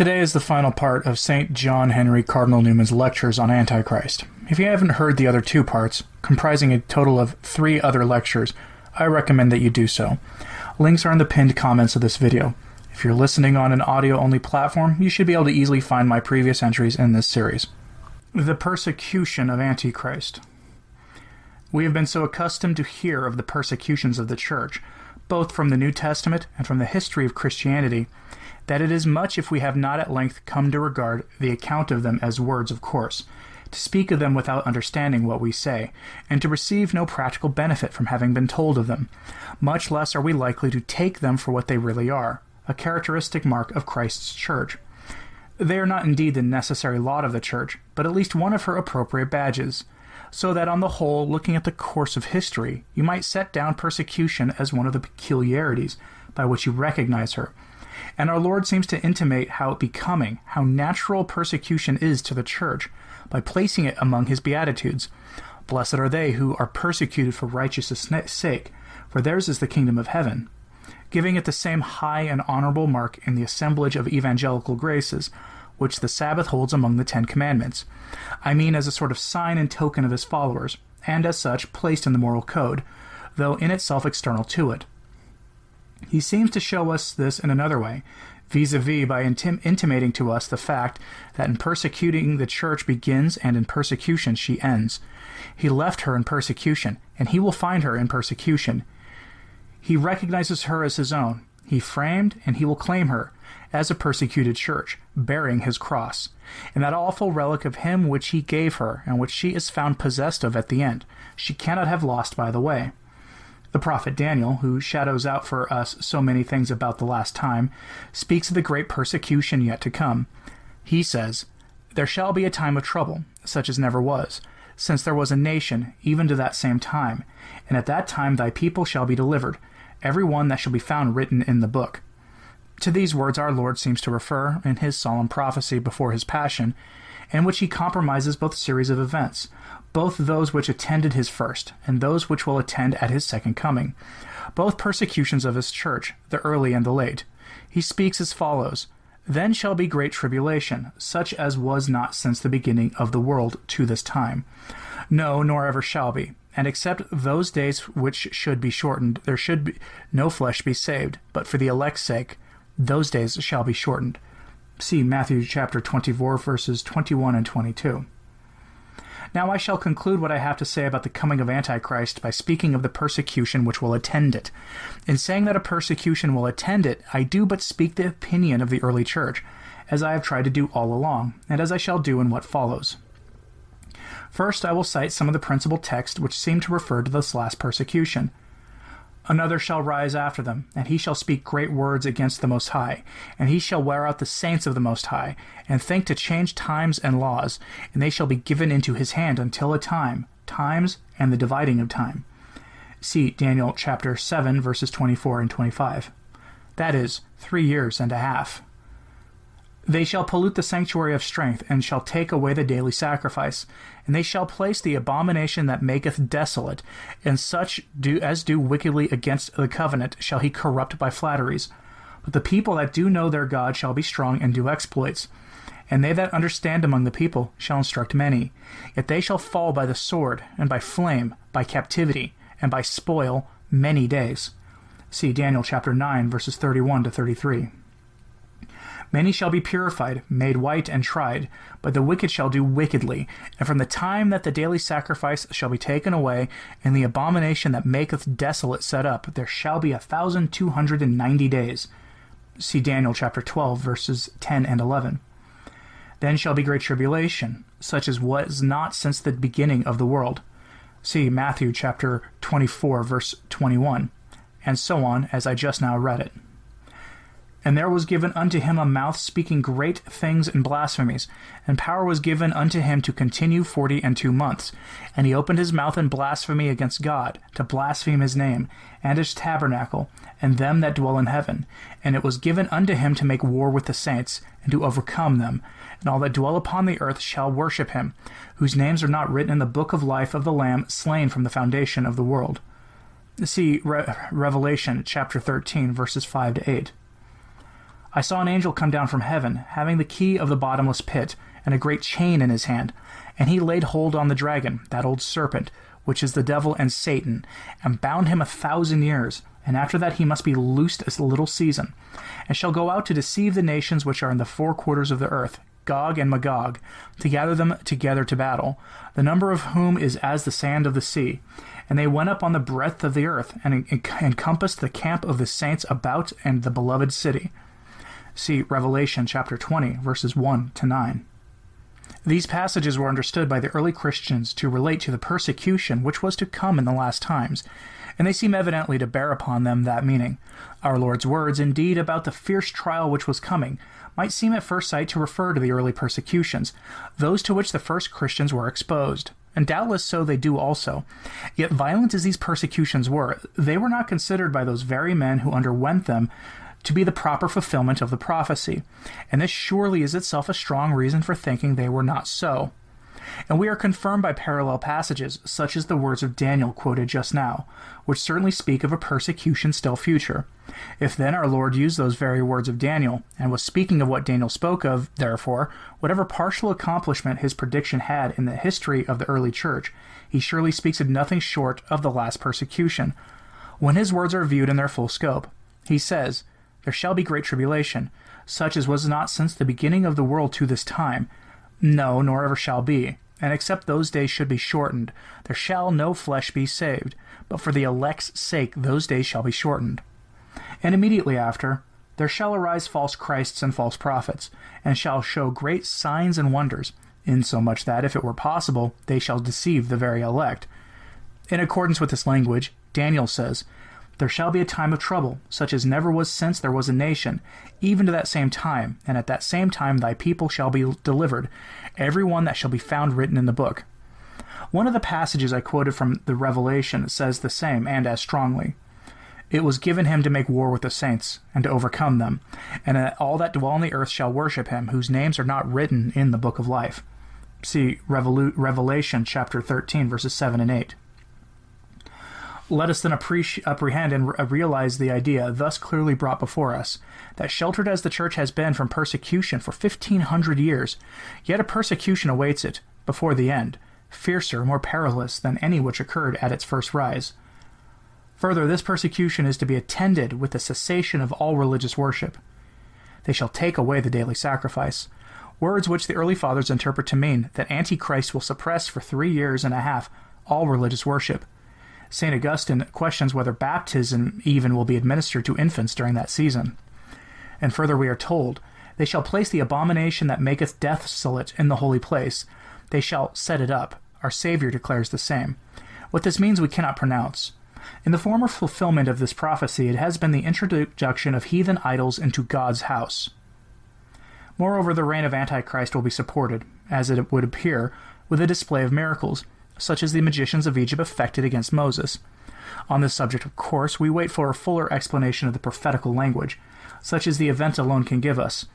Today is the final part of St. John Henry Cardinal Newman's lectures on Antichrist. If you haven't heard the other two parts, comprising a total of three other lectures, I recommend that you do so. Links are in the pinned comments of this video. If you're listening on an audio only platform, you should be able to easily find my previous entries in this series. The persecution of Antichrist. We have been so accustomed to hear of the persecutions of the Church, both from the New Testament and from the history of Christianity, that it is much if we have not at length come to regard the account of them as words of course, to speak of them without understanding what we say, and to receive no practical benefit from having been told of them. Much less are we likely to take them for what they really are, a characteristic mark of Christ's Church. They are not indeed the necessary lot of the Church, but at least one of her appropriate badges. So that on the whole, looking at the course of history, you might set down persecution as one of the peculiarities by which you recognize her, and our Lord seems to intimate how becoming, how natural persecution is to the church, by placing it among his beatitudes. Blessed are they who are persecuted for righteousness' sake, for theirs is the kingdom of heaven. Giving it the same high and honorable mark in the assemblage of evangelical graces, which the Sabbath holds among the Ten Commandments. I mean as a sort of sign and token of his followers, and as such placed in the moral code, though in itself external to it. He seems to show us this in another way, vis-a-vis by intim intimating to us the fact that in persecuting the church begins and in persecution she ends. He left her in persecution, and he will find her in persecution. He recognizes her as his own. He framed, and he will claim her, as a persecuted church, bearing his cross, and that awful relic of him which he gave her, and which she is found possessed of at the end, she cannot have lost by the way. The prophet Daniel, who shadows out for us so many things about the last time, speaks of the great persecution yet to come. He says, There shall be a time of trouble, such as never was, since there was a nation, even to that same time, and at that time thy people shall be delivered, every one that shall be found written in the book. To these words our Lord seems to refer in his solemn prophecy before his passion, in which he compromises both series of events, both those which attended his first, and those which will attend at his second coming, both persecutions of his church, the early and the late. He speaks as follows Then shall be great tribulation, such as was not since the beginning of the world to this time. No, nor ever shall be. And except those days which should be shortened, there should be no flesh be saved, but for the elect's sake, those days shall be shortened. See Matthew chapter 24, verses 21 and 22. Now I shall conclude what I have to say about the coming of Antichrist by speaking of the persecution which will attend it. In saying that a persecution will attend it, I do but speak the opinion of the early church, as I have tried to do all along, and as I shall do in what follows. First, I will cite some of the principal texts which seem to refer to this last persecution. Another shall rise after them, and he shall speak great words against the Most High, and he shall wear out the saints of the Most High, and think to change times and laws, and they shall be given into his hand until a time, times, and the dividing of time. See Daniel chapter 7, verses 24 and 25. That is, three years and a half. They shall pollute the sanctuary of strength, and shall take away the daily sacrifice, and they shall place the abomination that maketh desolate, and such do as do wickedly against the covenant shall he corrupt by flatteries. But the people that do know their God shall be strong and do exploits. And they that understand among the people shall instruct many. Yet they shall fall by the sword, and by flame, by captivity, and by spoil many days. See Daniel chapter 9, verses 31 to 33. Many shall be purified, made white, and tried, but the wicked shall do wickedly. And from the time that the daily sacrifice shall be taken away, and the abomination that maketh desolate set up, there shall be a thousand two hundred and ninety days. See Daniel chapter 12, verses 10 and 11. Then shall be great tribulation, such as was not since the beginning of the world. See Matthew chapter 24, verse 21, and so on, as I just now read it. And there was given unto him a mouth speaking great things and blasphemies, and power was given unto him to continue forty and two months. And he opened his mouth in blasphemy against God, to blaspheme his name, and his tabernacle, and them that dwell in heaven. And it was given unto him to make war with the saints, and to overcome them. And all that dwell upon the earth shall worship him, whose names are not written in the book of life of the Lamb slain from the foundation of the world. See Re Revelation chapter 13, verses 5 to 8. I saw an angel come down from heaven, having the key of the bottomless pit, and a great chain in his hand. And he laid hold on the dragon, that old serpent, which is the devil and Satan, and bound him a thousand years. And after that he must be loosed a little season, and shall go out to deceive the nations which are in the four quarters of the earth, Gog and Magog, to gather them together to battle, the number of whom is as the sand of the sea. And they went up on the breadth of the earth, and encompassed the camp of the saints about and the beloved city. See Revelation chapter 20, verses 1 to 9. These passages were understood by the early Christians to relate to the persecution which was to come in the last times, and they seem evidently to bear upon them that meaning. Our Lord's words, indeed, about the fierce trial which was coming, might seem at first sight to refer to the early persecutions, those to which the first Christians were exposed. And doubtless so they do also. Yet violent as these persecutions were, they were not considered by those very men who underwent them to be the proper fulfillment of the prophecy, and this surely is itself a strong reason for thinking they were not so. And we are confirmed by parallel passages, such as the words of Daniel quoted just now, which certainly speak of a persecution still future. If then our Lord used those very words of Daniel, and was speaking of what Daniel spoke of, therefore, whatever partial accomplishment his prediction had in the history of the early church, he surely speaks of nothing short of the last persecution. When his words are viewed in their full scope, he says, there shall be great tribulation, such as was not since the beginning of the world to this time, no, nor ever shall be. And except those days should be shortened, there shall no flesh be saved, but for the elect's sake those days shall be shortened. And immediately after, there shall arise false Christs and false prophets, and shall show great signs and wonders, insomuch that, if it were possible, they shall deceive the very elect. In accordance with this language, Daniel says, there shall be a time of trouble, such as never was since there was a nation, even to that same time, and at that same time thy people shall be delivered, every one that shall be found written in the book. One of the passages I quoted from the Revelation says the same, and as strongly. It was given him to make war with the saints, and to overcome them, and that all that dwell on the earth shall worship him, whose names are not written in the book of life. See Revelation chapter 13, verses 7 and 8. Let us then apprehend and re- uh, realize the idea thus clearly brought before us that sheltered as the church has been from persecution for 1500 years, yet a persecution awaits it before the end, fiercer, more perilous than any which occurred at its first rise. Further, this persecution is to be attended with the cessation of all religious worship. They shall take away the daily sacrifice, words which the early fathers interpret to mean that Antichrist will suppress for three years and a half all religious worship St. Augustine questions whether baptism even will be administered to infants during that season. And further, we are told, They shall place the abomination that maketh death desolate in the holy place. They shall set it up. Our Savior declares the same. What this means we cannot pronounce. In the former fulfillment of this prophecy, it has been the introduction of heathen idols into God's house. Moreover, the reign of Antichrist will be supported, as it would appear, with a display of miracles such as the magicians of Egypt effected against Moses. On this subject, of course, we wait for a fuller explanation of the prophetical language, such as the event alone can give us.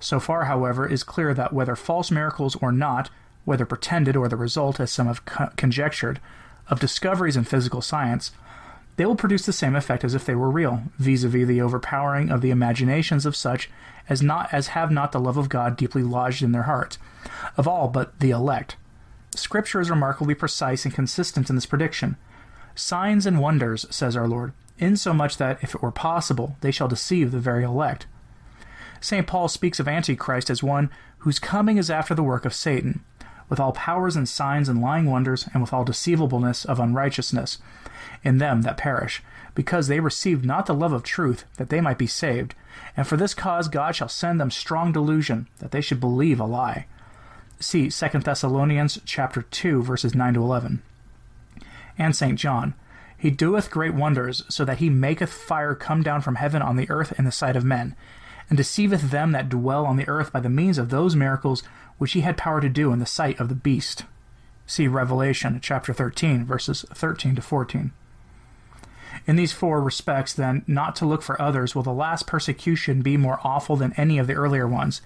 So far, however, is clear that whether false miracles or not, whether pretended or the result, as some have co- conjectured, of discoveries in physical science, they will produce the same effect as if they were real, vis-a-vis the overpowering of the imaginations of such as not as have not the love of God deeply lodged in their hearts, of all but the elect. Scripture is remarkably precise and consistent in this prediction. Signs and wonders, says our Lord, insomuch that, if it were possible, they shall deceive the very elect. St. Paul speaks of Antichrist as one whose coming is after the work of Satan, with all powers and signs and lying wonders, and with all deceivableness of unrighteousness, in them that perish, because they received not the love of truth, that they might be saved. And for this cause God shall send them strong delusion, that they should believe a lie see 2 Thessalonians chapter 2 verses 9 to 11. And St. John, he doeth great wonders, so that he maketh fire come down from heaven on the earth in the sight of men, and deceiveth them that dwell on the earth by the means of those miracles which he had power to do in the sight of the beast. See Revelation chapter 13 verses 13 to 14. In these four respects, then, not to look for others, will the last persecution be more awful than any of the earlier ones,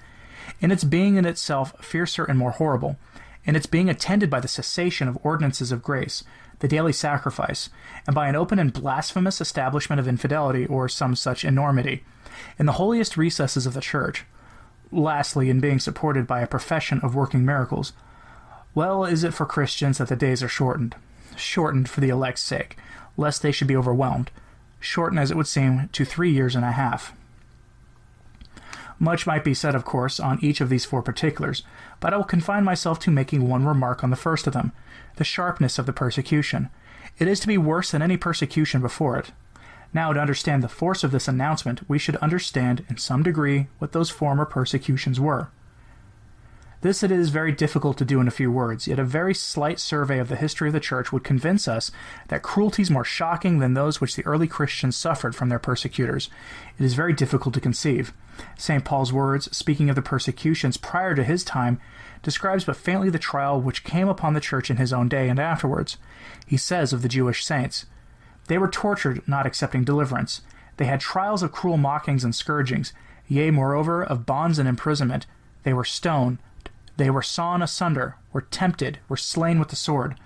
in its being in itself fiercer and more horrible, in its being attended by the cessation of ordinances of grace, the daily sacrifice, and by an open and blasphemous establishment of infidelity or some such enormity, in the holiest recesses of the church. Lastly, in being supported by a profession of working miracles. Well is it for Christians that the days are shortened. Shortened for the elect's sake, lest they should be overwhelmed. Shortened, as it would seem, to three years and a half. Much might be said, of course, on each of these four particulars, but I will confine myself to making one remark on the first of them the sharpness of the persecution. It is to be worse than any persecution before it. Now, to understand the force of this announcement, we should understand, in some degree, what those former persecutions were. This it is very difficult to do in a few words, yet a very slight survey of the history of the Church would convince us that cruelties more shocking than those which the early Christians suffered from their persecutors. It is very difficult to conceive. St. Paul's words, speaking of the persecutions prior to his time, describes but faintly the trial which came upon the Church in his own day and afterwards. He says of the Jewish saints, They were tortured, not accepting deliverance. They had trials of cruel mockings and scourgings, yea, moreover, of bonds and imprisonment. They were stoned they were sawn asunder, were tempted, were slain with the sword.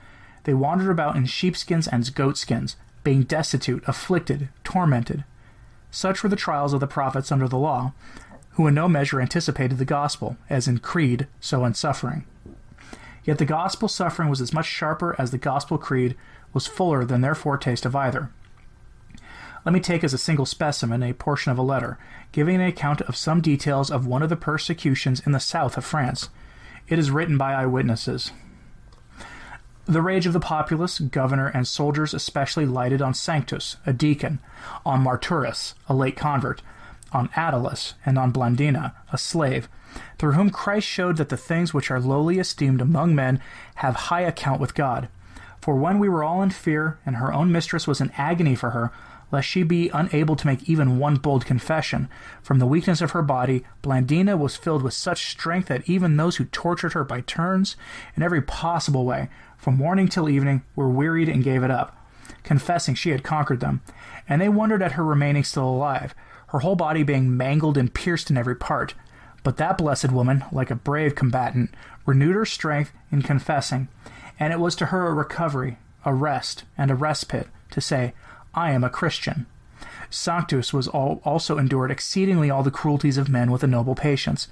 They wandered about in sheepskins and goatskins, being destitute, afflicted, tormented. Such were the trials of the prophets under the law, who in no measure anticipated the gospel, as in creed, so in suffering. Yet the gospel suffering was as much sharper as the gospel creed was fuller than their foretaste of either. Let me take as a single specimen a portion of a letter, giving an account of some details of one of the persecutions in the south of France. It is written by eyewitnesses. The rage of the populace, governor, and soldiers especially lighted on Sanctus, a deacon, on Marturus, a late convert, on Attalus, and on Blandina, a slave, through whom Christ showed that the things which are lowly esteemed among men have high account with God. For when we were all in fear, and her own mistress was in agony for her, lest she be unable to make even one bold confession. From the weakness of her body, Blandina was filled with such strength that even those who tortured her by turns, in every possible way, from morning till evening, were wearied and gave it up, confessing she had conquered them. And they wondered at her remaining still alive, her whole body being mangled and pierced in every part. But that blessed woman, like a brave combatant, renewed her strength in confessing, and it was to her a recovery, a rest, and a respite to say, I am a Christian. Sanctus was all, also endured exceedingly all the cruelties of men with a noble patience,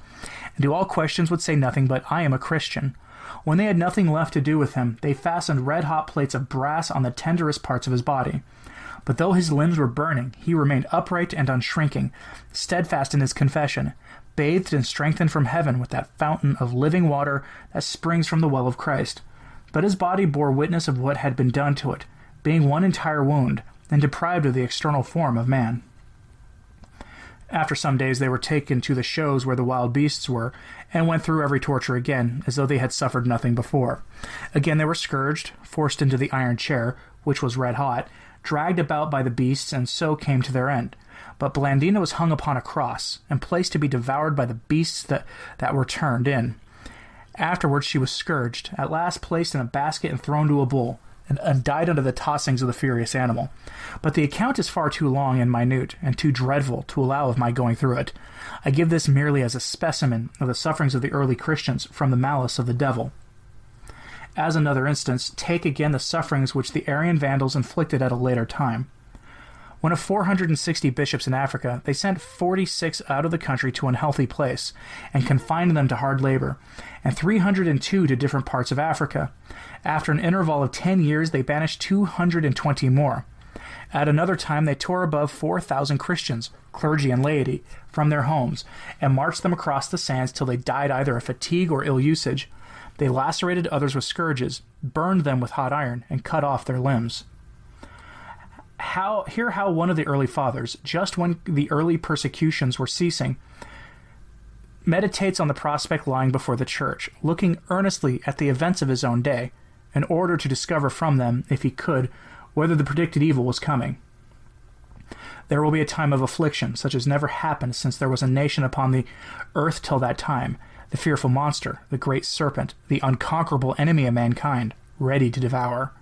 and to all questions would say nothing but, I am a Christian. When they had nothing left to do with him, they fastened red hot plates of brass on the tenderest parts of his body. But though his limbs were burning, he remained upright and unshrinking, steadfast in his confession, bathed and strengthened from heaven with that fountain of living water that springs from the well of Christ. But his body bore witness of what had been done to it, being one entire wound, and deprived of the external form of man. After some days, they were taken to the shows where the wild beasts were, and went through every torture again, as though they had suffered nothing before. Again, they were scourged, forced into the iron chair, which was red hot, dragged about by the beasts, and so came to their end. But Blandina was hung upon a cross, and placed to be devoured by the beasts that, that were turned in. Afterwards, she was scourged, at last placed in a basket and thrown to a bull and, and died under the tossings of the furious animal. But the account is far too long and minute, and too dreadful to allow of my going through it. I give this merely as a specimen of the sufferings of the early Christians from the malice of the devil. As another instance, take again the sufferings which the Arian Vandals inflicted at a later time. One of 460 bishops in Africa, they sent 46 out of the country to an unhealthy place and confined them to hard labor, and 302 to different parts of Africa. After an interval of 10 years, they banished 220 more. At another time, they tore above 4,000 Christians, clergy and laity, from their homes and marched them across the sands till they died either of fatigue or ill usage. They lacerated others with scourges, burned them with hot iron, and cut off their limbs how hear how one of the early fathers, just when the early persecutions were ceasing, meditates on the prospect lying before the church, looking earnestly at the events of his own day, in order to discover from them, if he could, whether the predicted evil was coming. There will be a time of affliction, such as never happened since there was a nation upon the earth till that time, the fearful monster, the great serpent, the unconquerable enemy of mankind, ready to devour.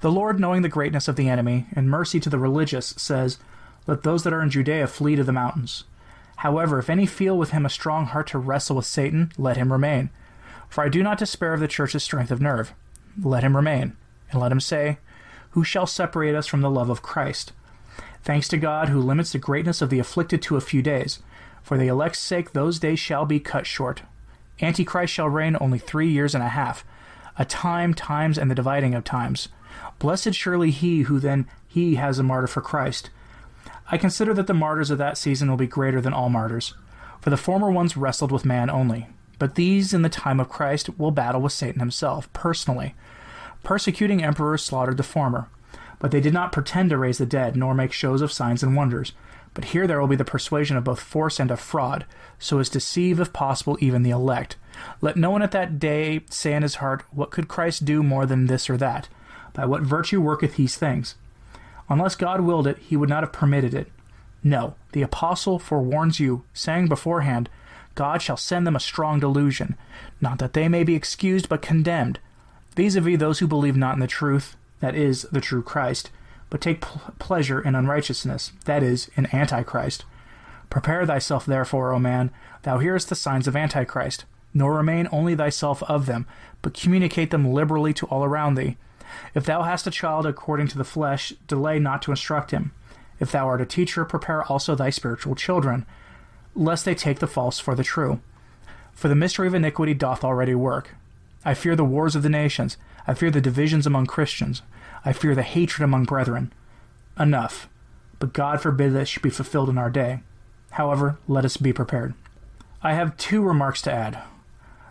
The Lord, knowing the greatness of the enemy, and mercy to the religious, says, Let those that are in Judea flee to the mountains. However, if any feel with him a strong heart to wrestle with Satan, let him remain. For I do not despair of the church's strength of nerve. Let him remain, and let him say, Who shall separate us from the love of Christ? Thanks to God, who limits the greatness of the afflicted to a few days. For the elect's sake, those days shall be cut short. Antichrist shall reign only three years and a half, a time, times, and the dividing of times. Blessed surely he who then he has a martyr for Christ. I consider that the martyrs of that season will be greater than all martyrs, for the former ones wrestled with man only, but these in the time of Christ will battle with Satan himself, personally. Persecuting emperors slaughtered the former, but they did not pretend to raise the dead, nor make shows of signs and wonders. But here there will be the persuasion of both force and of fraud, so as to deceive, if possible, even the elect. Let no one at that day say in his heart, What could Christ do more than this or that? By what virtue worketh these things? Unless God willed it, he would not have permitted it. No, the apostle forewarns you, saying beforehand, God shall send them a strong delusion, not that they may be excused but condemned, a vis those who believe not in the truth, that is, the true Christ, but take pl- pleasure in unrighteousness, that is, in Antichrist. Prepare thyself, therefore, O man, thou hearest the signs of Antichrist, nor remain only thyself of them, but communicate them liberally to all around thee. If thou hast a child according to the flesh, delay not to instruct him. If thou art a teacher, prepare also thy spiritual children, lest they take the false for the true. For the mystery of iniquity doth already work. I fear the wars of the nations. I fear the divisions among Christians. I fear the hatred among brethren. Enough. But God forbid that it should be fulfilled in our day. However, let us be prepared. I have two remarks to add.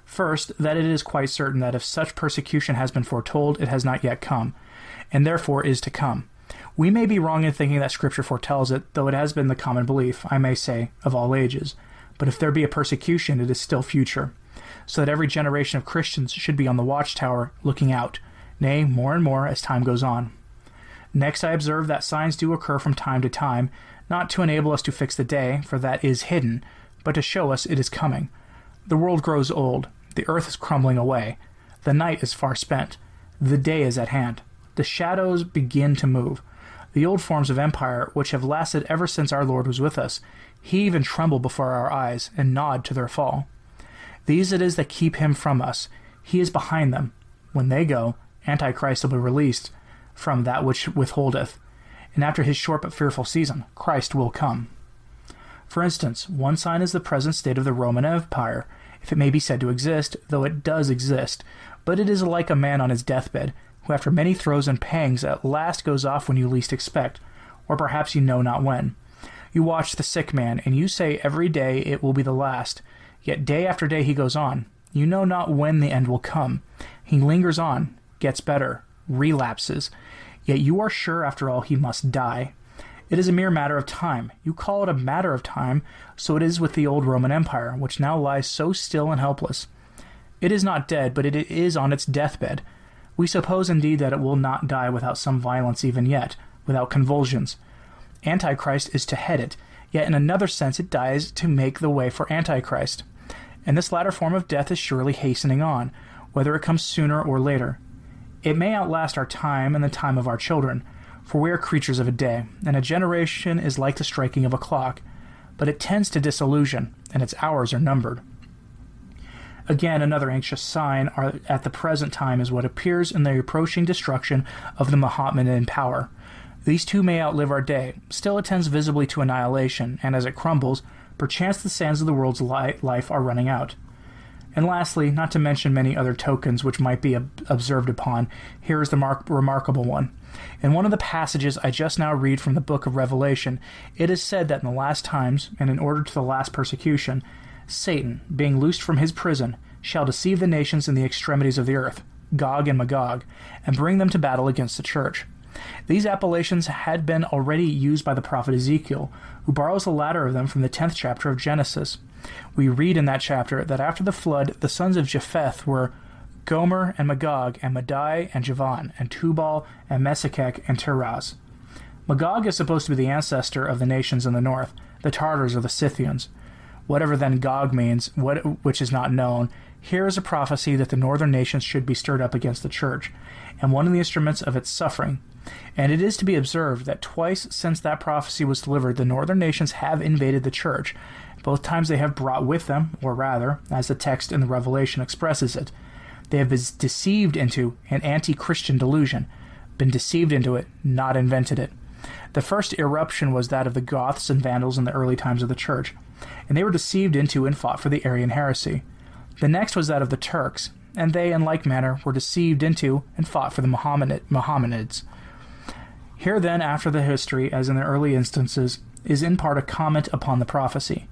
First, that it is quite certain that if such persecution has been foretold, it has not yet come, and therefore is to come. We may be wrong in thinking that Scripture foretells it, though it has been the common belief, I may say, of all ages. But if there be a persecution, it is still future, so that every generation of Christians should be on the watchtower, looking out, nay, more and more as time goes on. Next, I observe that signs do occur from time to time, not to enable us to fix the day, for that is hidden, but to show us it is coming. The world grows old, the earth is crumbling away. The night is far spent. The day is at hand. The shadows begin to move. The old forms of empire, which have lasted ever since our Lord was with us, heave and tremble before our eyes, and nod to their fall. These it is that keep him from us. He is behind them. When they go, Antichrist will be released from that which withholdeth, and after his short but fearful season, Christ will come. For instance, one sign is the present state of the Roman Empire, if it may be said to exist, though it does exist, but it is like a man on his deathbed, who after many throes and pangs at last goes off when you least expect, or perhaps you know not when. You watch the sick man, and you say every day it will be the last, yet day after day he goes on. You know not when the end will come. He lingers on, gets better, relapses, yet you are sure after all he must die. It is a mere matter of time. You call it a matter of time, so it is with the old Roman Empire, which now lies so still and helpless. It is not dead, but it is on its deathbed. We suppose indeed that it will not die without some violence even yet, without convulsions. Antichrist is to head it, yet in another sense it dies to make the way for Antichrist. And this latter form of death is surely hastening on, whether it comes sooner or later. It may outlast our time and the time of our children, for we are creatures of a day, and a generation is like the striking of a clock, but it tends to disillusion, and its hours are numbered. Again, another anxious sign at the present time is what appears in the approaching destruction of the Mohammedan power. These two may outlive our day, still it tends visibly to annihilation, and as it crumbles, perchance the sands of the world's life are running out. And lastly, not to mention many other tokens which might be observed upon, here is the mar- remarkable one. In one of the passages I just now read from the book of Revelation, it is said that in the last times, and in order to the last persecution, Satan, being loosed from his prison, shall deceive the nations in the extremities of the earth, Gog and Magog, and bring them to battle against the church. These appellations had been already used by the prophet Ezekiel, who borrows the latter of them from the tenth chapter of Genesis. We read in that chapter that after the flood, the sons of Japheth were Gomer and Magog and Madai and Javan and Tubal and Meshech and Tiras. Magog is supposed to be the ancestor of the nations in the north, the Tartars or the Scythians. Whatever then Gog means, what, which is not known, here is a prophecy that the northern nations should be stirred up against the church, and one of the instruments of its suffering. And it is to be observed that twice since that prophecy was delivered, the northern nations have invaded the church, Both times they have brought with them, or rather, as the text in the Revelation expresses it, they have been deceived into an anti Christian delusion, been deceived into it, not invented it. The first eruption was that of the Goths and Vandals in the early times of the Church, and they were deceived into and fought for the Arian heresy. The next was that of the Turks, and they, in like manner, were deceived into and fought for the Mohammed- Mohammedids. Here, then, after the history, as in the early instances, is in part a comment upon the prophecy.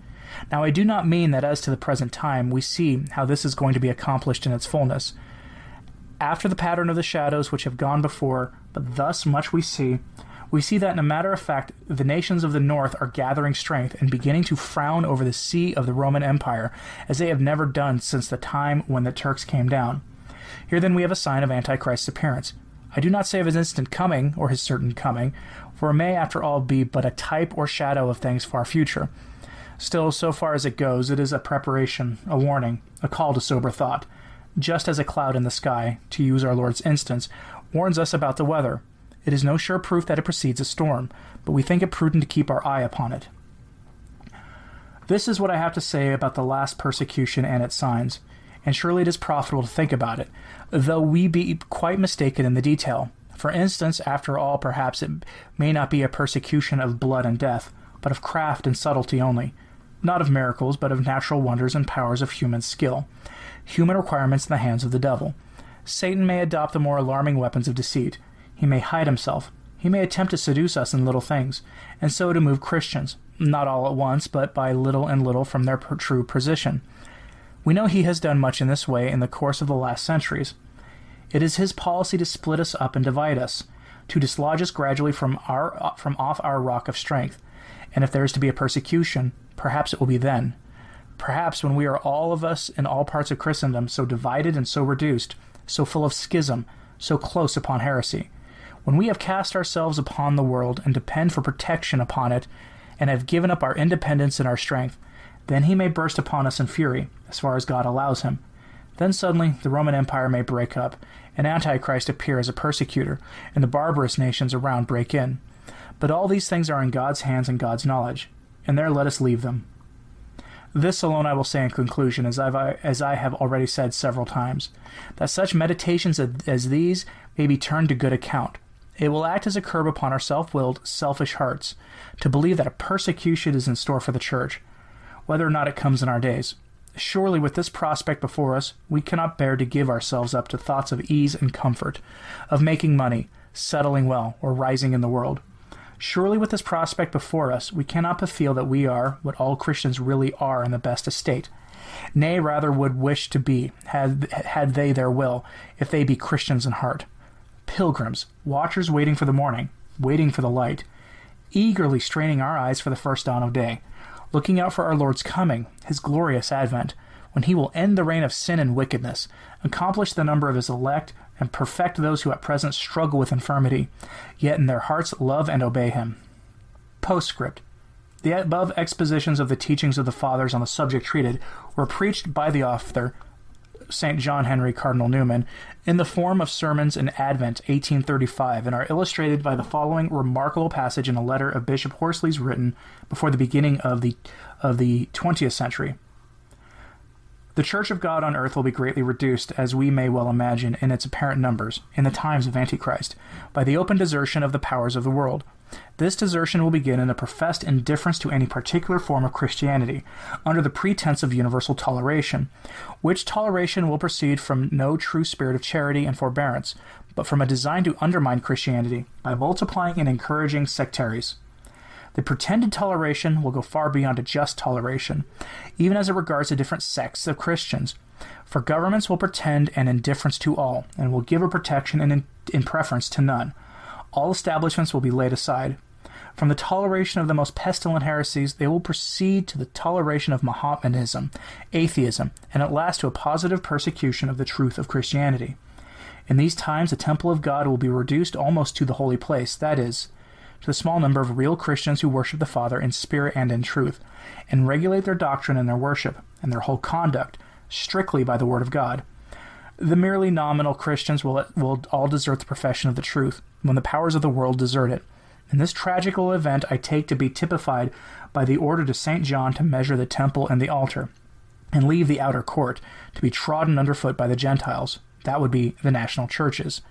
Now, I do not mean that as to the present time we see how this is going to be accomplished in its fullness. After the pattern of the shadows which have gone before, but thus much we see, we see that in a matter of fact, the nations of the north are gathering strength and beginning to frown over the sea of the Roman Empire, as they have never done since the time when the Turks came down. Here then we have a sign of Antichrist's appearance. I do not say of his instant coming, or his certain coming, for it may after all be but a type or shadow of things far future. Still, so far as it goes, it is a preparation, a warning, a call to sober thought, just as a cloud in the sky, to use our Lord's instance, warns us about the weather. It is no sure proof that it precedes a storm, but we think it prudent to keep our eye upon it. This is what I have to say about the last persecution and its signs, and surely it is profitable to think about it, though we be quite mistaken in the detail. For instance, after all, perhaps it may not be a persecution of blood and death, but of craft and subtlety only, not of miracles, but of natural wonders and powers of human skill, human requirements in the hands of the devil. Satan may adopt the more alarming weapons of deceit. He may hide himself. He may attempt to seduce us in little things, and so to move Christians, not all at once, but by little and little from their true position. We know he has done much in this way in the course of the last centuries. It is his policy to split us up and divide us, to dislodge us gradually from our from off our rock of strength. And if there is to be a persecution, Perhaps it will be then. Perhaps when we are all of us in all parts of Christendom so divided and so reduced, so full of schism, so close upon heresy, when we have cast ourselves upon the world and depend for protection upon it, and have given up our independence and our strength, then he may burst upon us in fury, as far as God allows him. Then suddenly the Roman Empire may break up, and Antichrist appear as a persecutor, and the barbarous nations around break in. But all these things are in God's hands and God's knowledge and there let us leave them. This alone I will say in conclusion, as, I've, as I have already said several times, that such meditations as these may be turned to good account. It will act as a curb upon our self willed, selfish hearts to believe that a persecution is in store for the church, whether or not it comes in our days. Surely, with this prospect before us, we cannot bear to give ourselves up to thoughts of ease and comfort, of making money, settling well, or rising in the world. Surely, with this prospect before us, we cannot but feel that we are what all Christians really are in the best estate. Nay, rather would wish to be, had, had they their will, if they be Christians in heart. Pilgrims, watchers waiting for the morning, waiting for the light, eagerly straining our eyes for the first dawn of day, looking out for our Lord's coming, his glorious advent, when he will end the reign of sin and wickedness, accomplish the number of his elect, and perfect those who at present struggle with infirmity, yet in their hearts love and obey him. Postscript. The above expositions of the teachings of the Fathers on the subject treated were preached by the author, St. John Henry Cardinal Newman, in the form of sermons in Advent 1835 and are illustrated by the following remarkable passage in a letter of Bishop Horsley's written before the beginning of the, of the 20th century. The Church of God on earth will be greatly reduced, as we may well imagine, in its apparent numbers, in the times of Antichrist, by the open desertion of the powers of the world. This desertion will begin in a professed indifference to any particular form of Christianity, under the pretense of universal toleration, which toleration will proceed from no true spirit of charity and forbearance, but from a design to undermine Christianity by multiplying and encouraging sectaries. The pretended toleration will go far beyond a just toleration, even as it regards the different sects of Christians. For governments will pretend an indifference to all, and will give a protection in, in preference to none. All establishments will be laid aside. From the toleration of the most pestilent heresies, they will proceed to the toleration of Mohammedanism, atheism, and at last to a positive persecution of the truth of Christianity. In these times, the temple of God will be reduced almost to the holy place, that is, to the small number of real Christians who worship the Father in spirit and in truth, and regulate their doctrine and their worship, and their whole conduct, strictly by the Word of God. The merely nominal Christians will, will all desert the profession of the truth when the powers of the world desert it, And this tragical event I take to be typified by the order to St. John to measure the temple and the altar, and leave the outer court to be trodden underfoot by the Gentiles. That would be the national churches.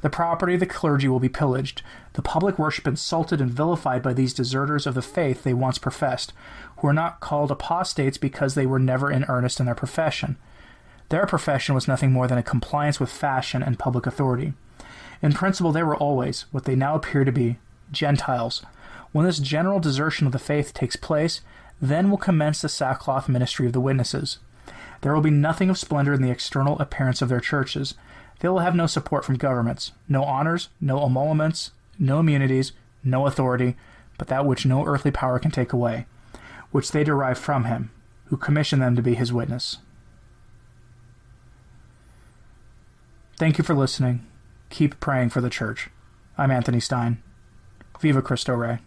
The property of the clergy will be pillaged, the public worship insulted and vilified by these deserters of the faith they once professed, who are not called apostates because they were never in earnest in their profession. Their profession was nothing more than a compliance with fashion and public authority. In principle, they were always, what they now appear to be, Gentiles. When this general desertion of the faith takes place, then will commence the sackcloth ministry of the witnesses. There will be nothing of splendor in the external appearance of their churches. They will have no support from governments, no honors, no emoluments, no immunities, no authority, but that which no earthly power can take away, which they derive from him, who commissioned them to be his witness. Thank you for listening. Keep praying for the church. I'm Anthony Stein. Viva Cristo Rey.